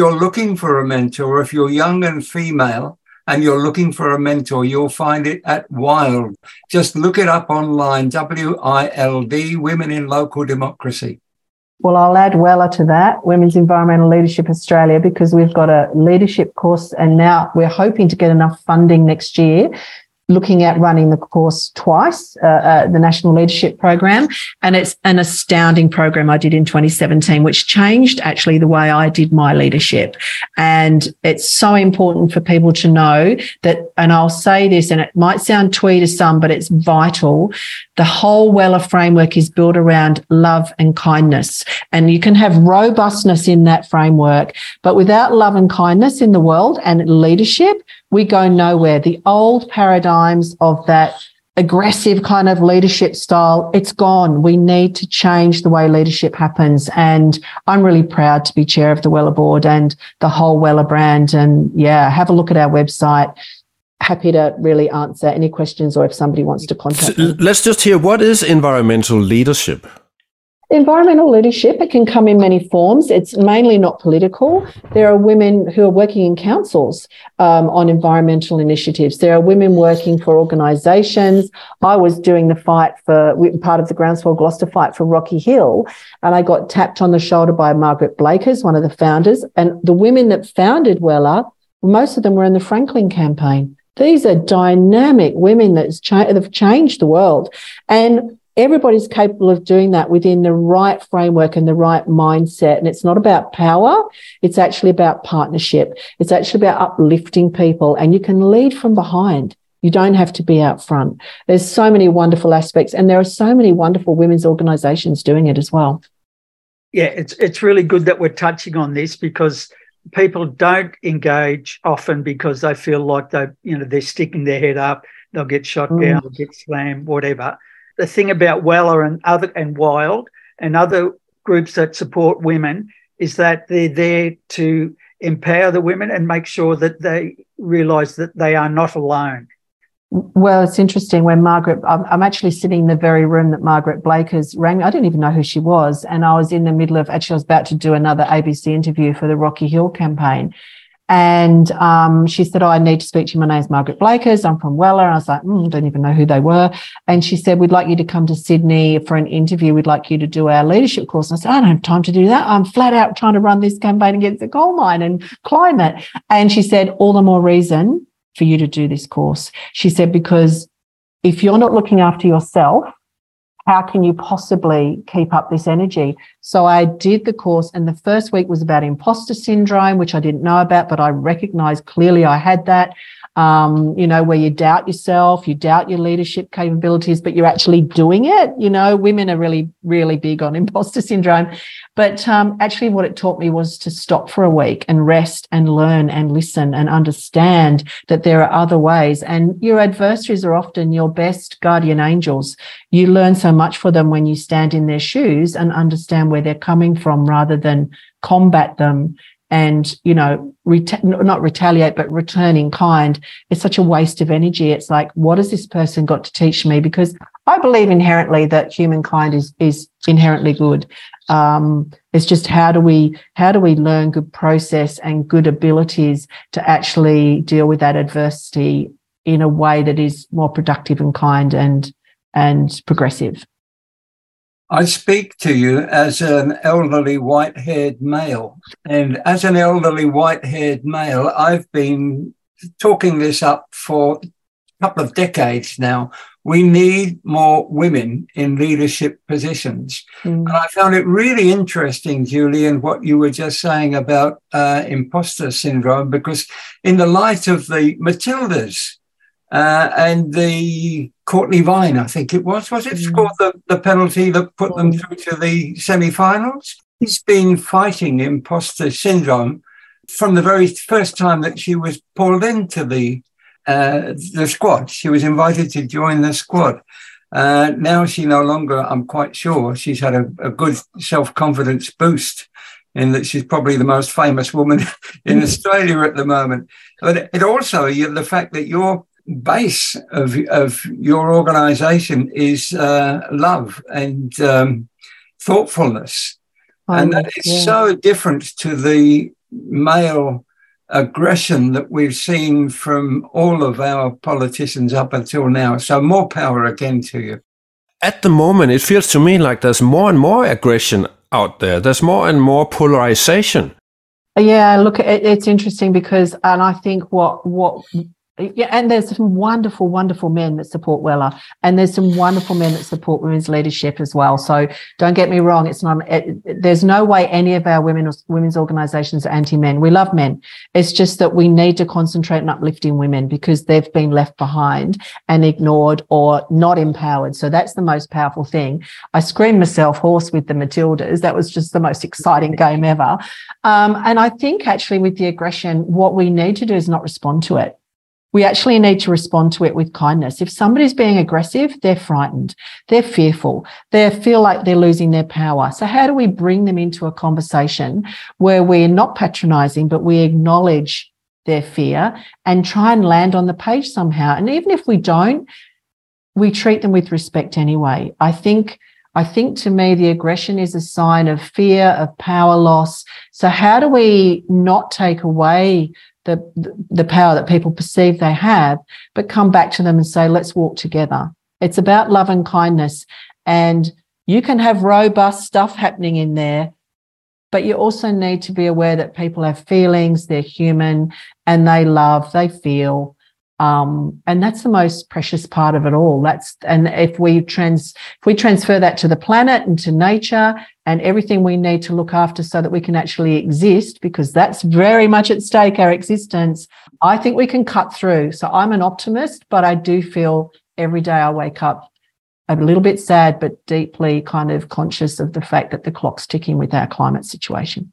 You're looking for a mentor, if you're young and female and you're looking for a mentor, you'll find it at WILD. Just look it up online W I L D, Women in Local Democracy. Well, I'll add WELA to that, Women's Environmental Leadership Australia, because we've got a leadership course and now we're hoping to get enough funding next year looking at running the course twice, uh, uh, the National Leadership Program. And it's an astounding program I did in 2017, which changed actually the way I did my leadership. And it's so important for people to know that, and I'll say this, and it might sound twee to some, but it's vital. The whole WELA framework is built around love and kindness. And you can have robustness in that framework, but without love and kindness in the world and leadership, we go nowhere. The old paradigms of that aggressive kind of leadership style, it's gone. We need to change the way leadership happens. And I'm really proud to be chair of the WELA board and the whole WELA brand. And yeah, have a look at our website. Happy to really answer any questions or if somebody wants to contact so. Let's just hear what is environmental leadership? Environmental leadership, it can come in many forms. It's mainly not political. There are women who are working in councils um, on environmental initiatives. There are women working for organisations. I was doing the fight for part of the Groundswell Gloucester fight for Rocky Hill, and I got tapped on the shoulder by Margaret Blakers, one of the founders. And the women that founded WELA, most of them were in the Franklin campaign. These are dynamic women that have changed the world. And everybody's capable of doing that within the right framework and the right mindset. And it's not about power. It's actually about partnership. It's actually about uplifting people and you can lead from behind. You don't have to be out front. There's so many wonderful aspects and there are so many wonderful women's organizations doing it as well. Yeah, it's it's really good that we're touching on this because people don't engage often because they feel like they, you know, they're sticking their head up, they'll get shot mm. down, get slammed, whatever the thing about WELA and other and Wild and other groups that support women is that they're there to empower the women and make sure that they realise that they are not alone. Well, it's interesting when Margaret, I'm, actually sitting in the very room that Margaret Blakers rang. I didn't even know who she was. And I was in the middle of, actually, I was about to do another ABC interview for the Rocky Hill campaign. And um, she said, Oh, I need to speak to you. My name's Margaret Blakers. I'm from WELA. And I was like, mm, don't even know who they were. And she said, We'd like you to come to Sydney for an interview. We'd like you to do our leadership course. And I said, I don't have time to do that. I'm flat out trying to run this campaign against the coal mine and climate. And she said, All the more reason for you to do this course. She said, Because if you're not looking after yourself, how can you possibly keep up this energy? So I did the course, and the first week was about imposter syndrome, which I didn't know about, but I recognized clearly I had that. Um, you know, where you doubt yourself, you doubt your leadership capabilities, but you're actually doing it. You know, women are really, really big on imposter syndrome. But um, actually, what it taught me was to stop for a week and rest and learn and listen and understand that there are other ways. And your adversaries are often your best guardian angels. You learn so much for them when you stand in their shoes and understand where they're coming from rather than combat them and you know not retaliate but return in kind is such a waste of energy. It's like what has this person got to teach me? Because i believe inherently that humankind is is inherently good. Um, it's just how do we how do we learn good process and good abilities to actually deal with that adversity in a way that is more productive and kind and and progressive I speak to you as an elderly white haired male. And as an elderly white haired male, I've been talking this up for a couple of decades now. We need more women in leadership positions. Mm. And I found it really interesting, Julian, what you were just saying about uh, imposter syndrome, because in the light of the Matildas, uh, and the Cortnee Vine, I think it was, was it mm. scored the, the penalty that put them through to the semi-finals? He's been fighting imposter syndrome from the very first time that she was pulled into the uh, the squad. She was invited to join the squad. Uh, now she no longer, I'm quite sure, she's had a, a good self confidence boost in that she's probably the most famous woman in Australia at the moment. But it also the fact that you're base of, of your organization is uh, love and um, thoughtfulness. Oh, and that is yeah. so different to the male aggression that we've seen from all of our politicians up until now. So, more power again to you. At the moment, it feels to me like there's more and more aggression out there, there's more and more polarization. Yeah, look, it's interesting because, and I think what what yeah, and there's some wonderful, wonderful men that support WELA, and there's some wonderful men that support women's leadership as well. So don't get me wrong; it's not. It, there's no way any of our women women's organisations are anti-men. We love men. It's just that we need to concentrate on uplifting women because they've been left behind and ignored or not empowered. So that's the most powerful thing. I screamed myself hoarse with the Matildas. That was just the most exciting game ever. Um, and I think actually with the aggression, what we need to do is not respond to it we actually need to respond to it with kindness. If somebody's being aggressive, they're frightened, they're fearful, they feel like they're losing their power. So, how do we bring them into a conversation where we're not patronizing, but we acknowledge their fear and try and land on the page somehow? And even if we don't, we treat them with respect anyway. I think. I think to me, the aggression is a sign of fear, of power loss. So, how do we not take away the, the power that people perceive they have, but come back to them and say, let's walk together. It's about love and kindness. And you can have robust stuff happening in there, but you also need to be aware that people have feelings, they're human, and they love, they feel. Um, and that's the most precious part of it all. That's and if we trans if we transfer that to the planet and to nature and everything we need to look after so that we can actually exist, because that's very much at stake, our existence, I think we can cut through. So I'm an optimist, but I do feel every day I wake up a little bit sad, but deeply kind of conscious of the fact that the clock's ticking with our climate situation.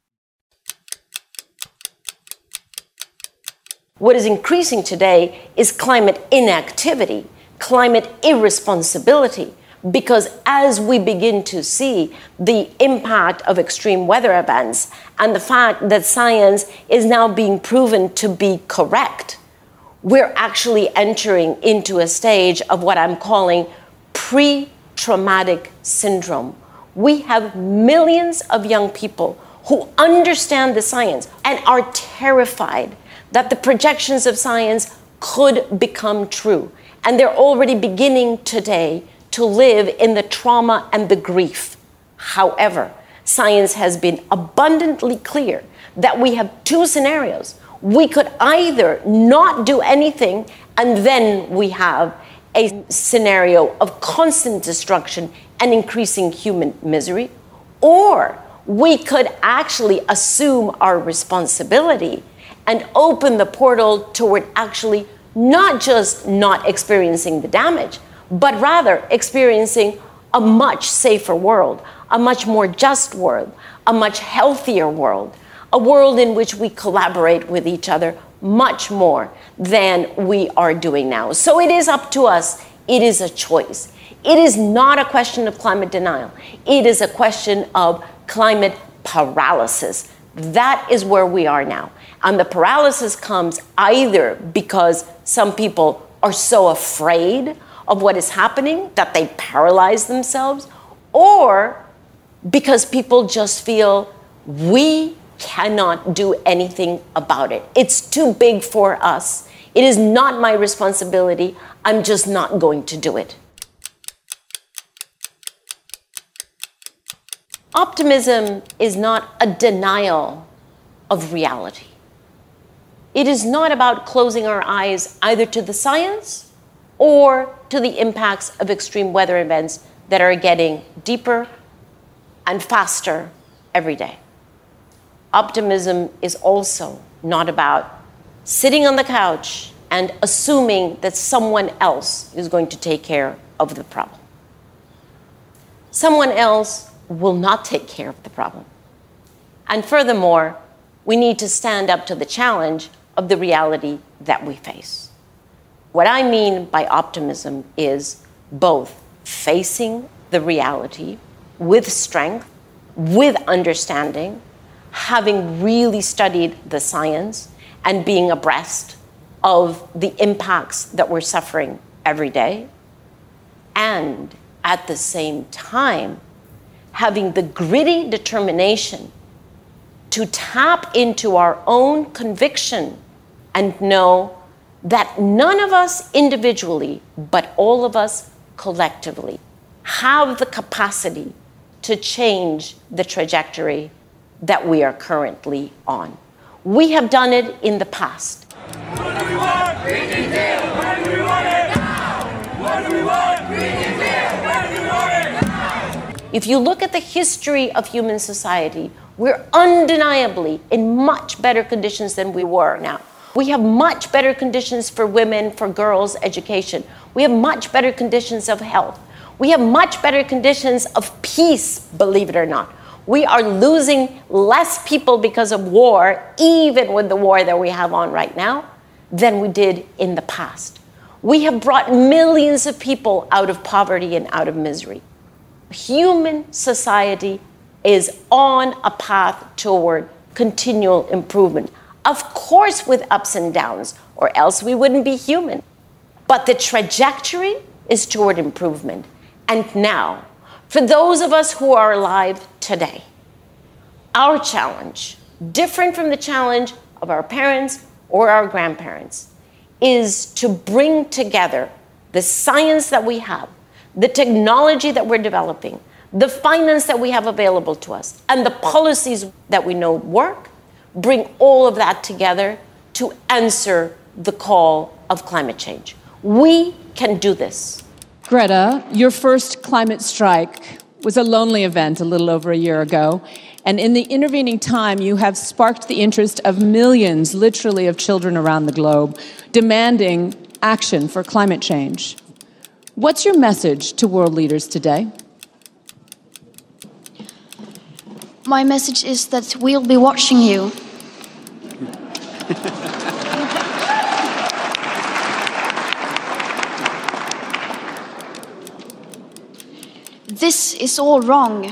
What is increasing today is climate inactivity, climate irresponsibility, because as we begin to see the impact of extreme weather events and the fact that science is now being proven to be correct, we're actually entering into a stage of what I'm calling pre traumatic syndrome. We have millions of young people who understand the science and are terrified that the projections of science could become true. And they're already beginning today to live in the trauma and the grief. However, science has been abundantly clear that we have two scenarios. We could either not do anything, and then we have a scenario of constant destruction and increasing human misery, or we could actually assume our responsibility and open the portal toward actually not just not experiencing the damage, but rather experiencing a much safer world, a much more just world, a much healthier world, a world in which we collaborate with each other much more than we are doing now. So it is up to us. It is a choice. It is not a question of climate denial. It is a question of climate paralysis. That is where we are now. And the paralysis comes either because some people are so afraid of what is happening that they paralyze themselves, or because people just feel we cannot do anything about it. It's too big for us. It is not my responsibility. I'm just not going to do it. Optimism is not a denial of reality. It is not about closing our eyes either to the science or to the impacts of extreme weather events that are getting deeper and faster every day. Optimism is also not about sitting on the couch and assuming that someone else is going to take care of the problem. Someone else will not take care of the problem. And furthermore, we need to stand up to the challenge of the reality that we face. What I mean by optimism is both facing the reality with strength, with understanding, having really studied the science, and being abreast of the impacts that we're suffering every day, and at the same time, having the gritty determination to tap into our own conviction and know that none of us individually, but all of us collectively, have the capacity to change the trajectory that we are currently on. We have done it in the past. If you look at the history of human society, we're undeniably in much better conditions than we were now. We have much better conditions for women, for girls' education. We have much better conditions of health. We have much better conditions of peace, believe it or not. We are losing less people because of war, even with the war that we have on right now, than we did in the past. We have brought millions of people out of poverty and out of misery human society is on a path toward continual improvement. Of course, with ups and downs, or else we wouldn't be human. But the trajectory is toward improvement. And now, for those of us who are alive today, our challenge, different from the challenge of our parents or our grandparents, is to bring together the science that we have the technology that we're developing, the finance that we have available to us, and the policies that we know work, bring all of that together to answer the call of climate change. We can do this. Greta, your first climate strike was a lonely event a little over a year ago. And in the intervening time, you have sparked the interest of millions, literally, of children around the globe demanding action for climate change. What's your message to world leaders today? My message is that we'll be watching you. this is all wrong.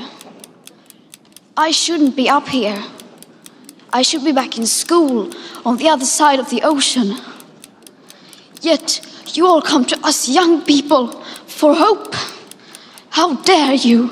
I shouldn't be up here. I should be back in school on the other side of the ocean. Yet you all come to us young people for hope. How dare you?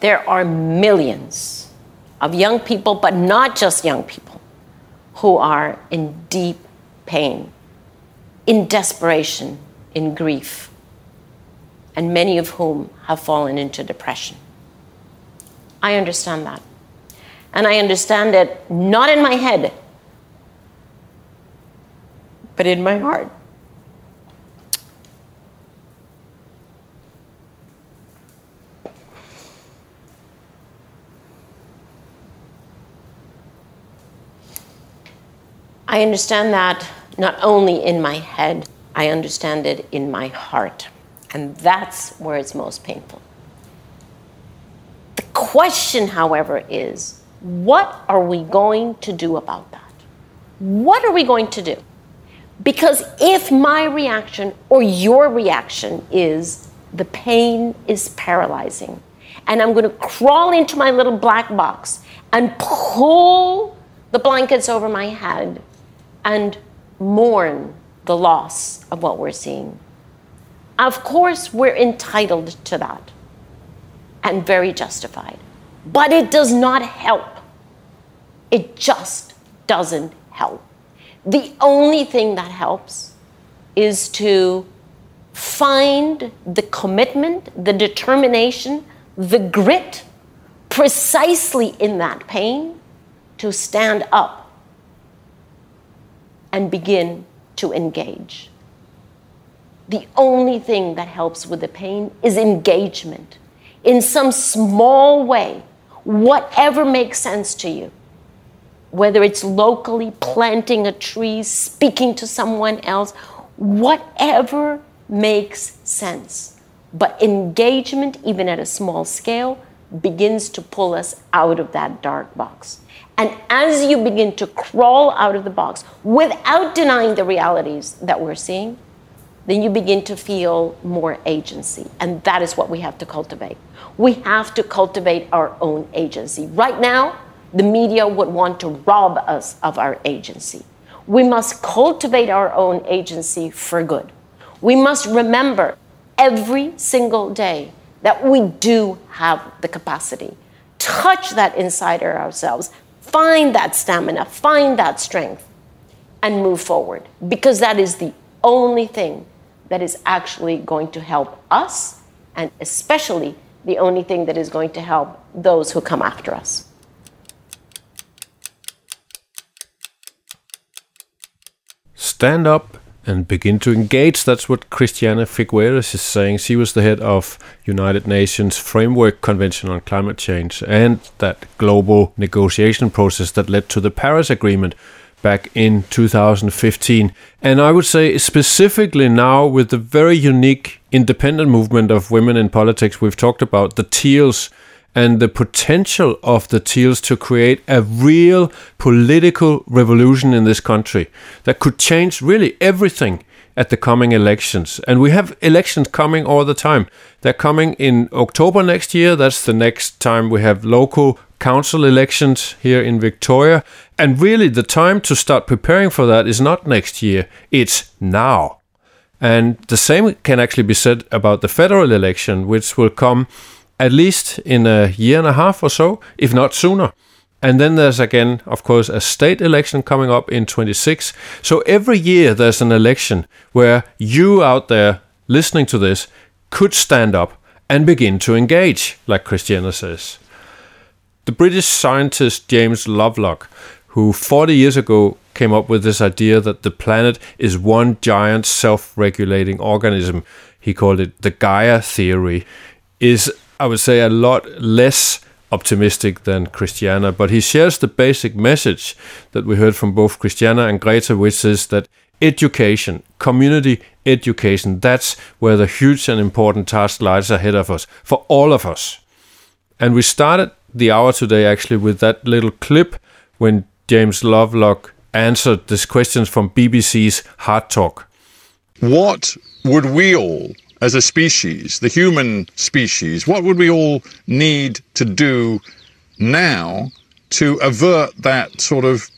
There are millions of young people, but not just young people, who are in deep pain, in desperation, in grief, and many of whom have fallen into depression. I understand that. And I understand it not in my head, but in my heart. I understand that not only in my head, I understand it in my heart. And that's where it's most painful. The question, however, is what are we going to do about that? What are we going to do? Because if my reaction or your reaction is the pain is paralyzing, and I'm going to crawl into my little black box and pull the blankets over my head and mourn the loss of what we're seeing. Of course, we're entitled to that and very justified, but it does not help. It just doesn't help. The only thing that helps is to find the commitment, the determination, the grit precisely in that pain to stand up and begin to engage. The only thing that helps with the pain is engagement in some small way, whatever makes sense to you. Whether it's locally planting a tree, speaking to someone else, whatever makes sense. But engagement, even at a small scale, begins to pull us out of that dark box. And as you begin to crawl out of the box without denying the realities that we're seeing, then you begin to feel more agency. And that is what we have to cultivate. We have to cultivate our own agency. Right now, the media would want to rob us of our agency. We must cultivate our own agency for good. We must remember every single day that we do have the capacity. Touch that inside ourselves, Find that stamina, find that strength, and move forward because that is the only thing that is actually going to help us, and especially the only thing that is going to help those who come after us. Stand up and begin to engage. That's what Christiana Figueres is saying. She was the head of United Nations Framework Convention on Climate Change and that global negotiation process that led to the Paris Agreement back in 2015. And I would say specifically now with the very unique independent movement of women in politics we've talked about, the Teals and the potential of the Teals to create a real political revolution in this country that could change really everything at the coming elections. And we have elections coming all the time. They're coming in October next year. That's the next time we have local council elections here in Victoria. And really, the time to start preparing for that is not next year, it's now. And the same can actually be said about the federal election, which will come at least in a year and a half or so, if not sooner. And then there's again, of course, a state election coming up in 26. So every year there's an election where you out there listening to this could stand up and begin to engage, like Christiana says. The British scientist James Lovelock, who 40 years ago came up with this idea that the planet is one giant self regulating organism, he called it the Gaia theory, is I would say, a lot less optimistic than Christiana, but he shares the basic message that we heard from both Christiana and Greta, which is that education, community education, that's where the huge and important task lies ahead of us for all of us. And we started the hour today actually with that little clip when James Lovelock answered these questions from BBC's Hard Talk. What would we all as a species, the human species, what would we all need to do now to avert that sort of,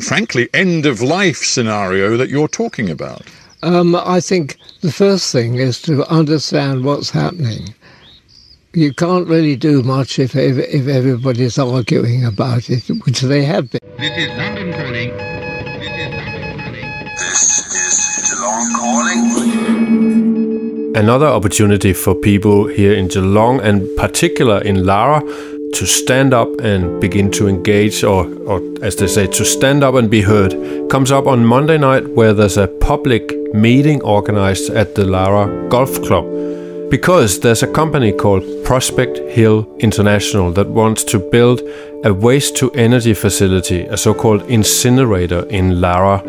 frankly, end of life scenario that you're talking about? Um, I think the first thing is to understand what's happening. You can't really do much if, if everybody's arguing about it, which they have been. This is London calling. This is London calling. This is Geelong calling. Another opportunity for people here in Geelong and particular in Lara to stand up and begin to engage, or, or as they say, to stand up and be heard, comes up on Monday night where there's a public meeting organized at the Lara Golf Club. Because there's a company called Prospect Hill International that wants to build a waste to energy facility, a so called incinerator in Lara,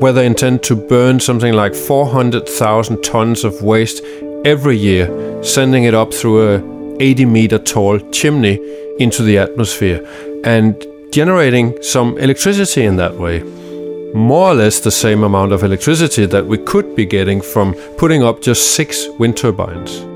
where they intend to burn something like 400,000 tons of waste every year, sending it up through a 80 meter tall chimney into the atmosphere and generating some electricity in that way. More or less the same amount of electricity that we could be getting from putting up just six wind turbines.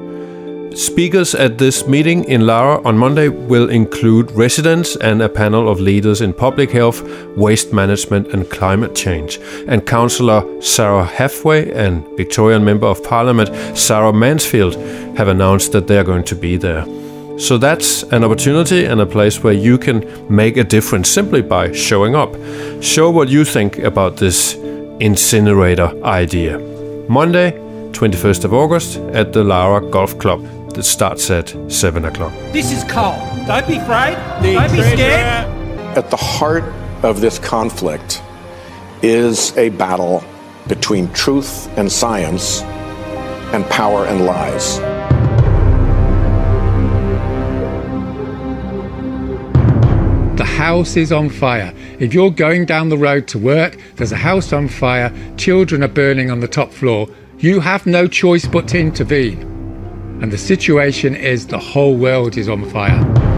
Speakers at this meeting in Lara on Monday will include residents and a panel of leaders in public health, waste management, and climate change. And Councillor Sarah Hathway and Victorian Member of Parliament Sarah Mansfield have announced that they are going to be there. So that's an opportunity and a place where you can make a difference simply by showing up. Show what you think about this incinerator idea. Monday, 21st of August at the Lara Golf Club that starts at 7 o'clock. This is Cole. Don't be afraid. Don't be scared. At the heart of this conflict is a battle between truth and science and power and lies. The house is on fire. If you're going down the road to work, there's a house on fire, children are burning on the top floor. You have no choice but to intervene and the situation is the whole world is on fire.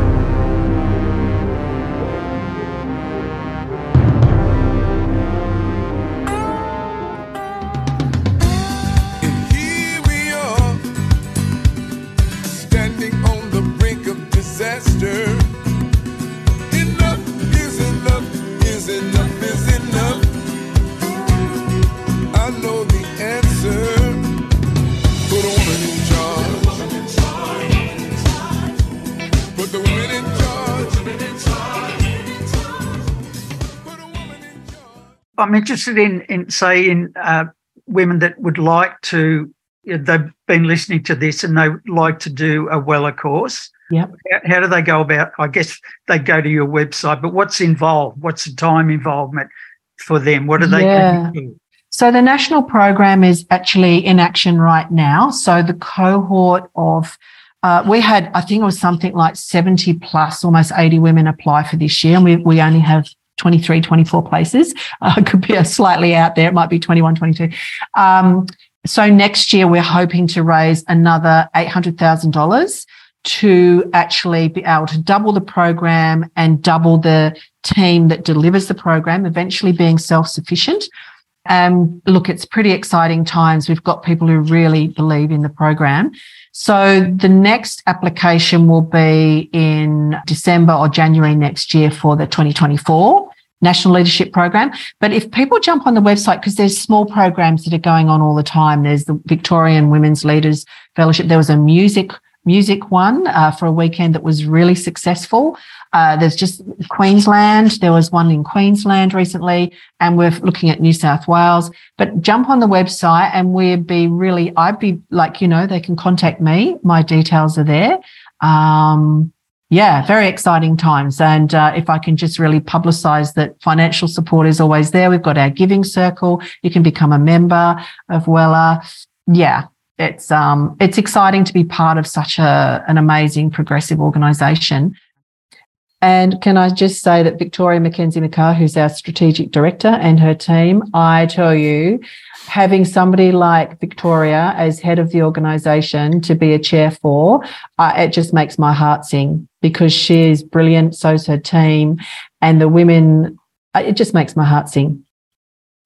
I'm interested in, in say, in uh, women that would like to, you know, they've been listening to this and they would like to do a WELA course. Yeah. How, how, do they go about? I guess they go to your website, but what's involved? What's the time involvement for them? What are they yeah. So the national program is actually in action right now. So the cohort of uh, we had, I think it was something like 70 plus, almost 80 women apply for this year, and we, we only have 23, 24 places. Uh, could be a slightly out there. It might be 21, 22. Um, so next year, we're hoping to raise another $800,000 to actually be able to double the program and double the team that delivers the program, eventually being self sufficient. Um, look, it's pretty exciting times. We've got people who really believe in the program. So the next application will be in December or January next year for the 2024 National Leadership Program. But if people jump on the website, because there's small programs that are going on all the time, there's the Victorian Women's Leaders Fellowship. There was a music music one uh, for a weekend that was really successful. Uh, there's just Queensland. There was one in Queensland recently, and we're looking at New South Wales. But jump on the website, and we'd be really. I'd be like, you know, they can contact me. My details are there. Um, yeah, very exciting times. And uh, if I can just really publicize that financial support is always there, we've got our giving circle. You can become a member of WELA. Yeah, it's um, it's exciting to be part of such a an amazing progressive organisation. And can I just say that Victoria McKenzie-McHarg, who's our strategic director, and her team, I tell you, having somebody like Victoria as head of the organisation to be a chair for, uh, it just makes my heart sing because she's brilliant. So's her team, and the women. Uh, it just makes my heart sing.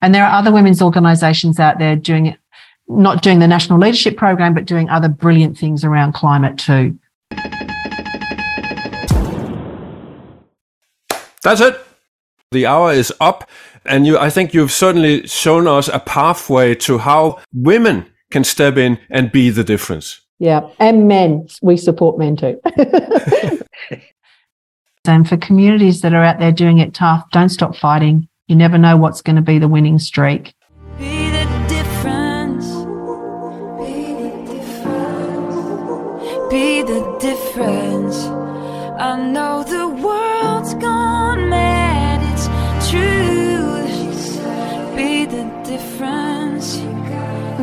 And there are other women's organisations out there doing it, not doing the national leadership program, but doing other brilliant things around climate too. That's it. The hour is up, and you. I think you've certainly shown us a pathway to how women can step in and be the difference. Yeah, and men. We support men too. and for communities that are out there doing it tough, don't stop fighting. You never know what's going to be the winning streak.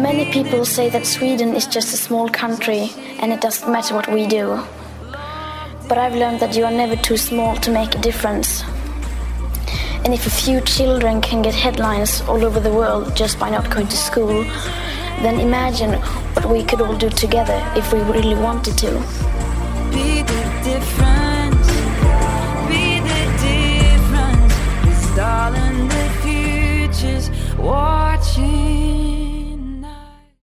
Many people say that Sweden is just a small country and it doesn't matter what we do. But I've learned that you are never too small to make a difference. And if a few children can get headlines all over the world just by not going to school, then imagine what we could all do together if we really wanted to. Be the difference. Be the difference. Darling, the future's watching.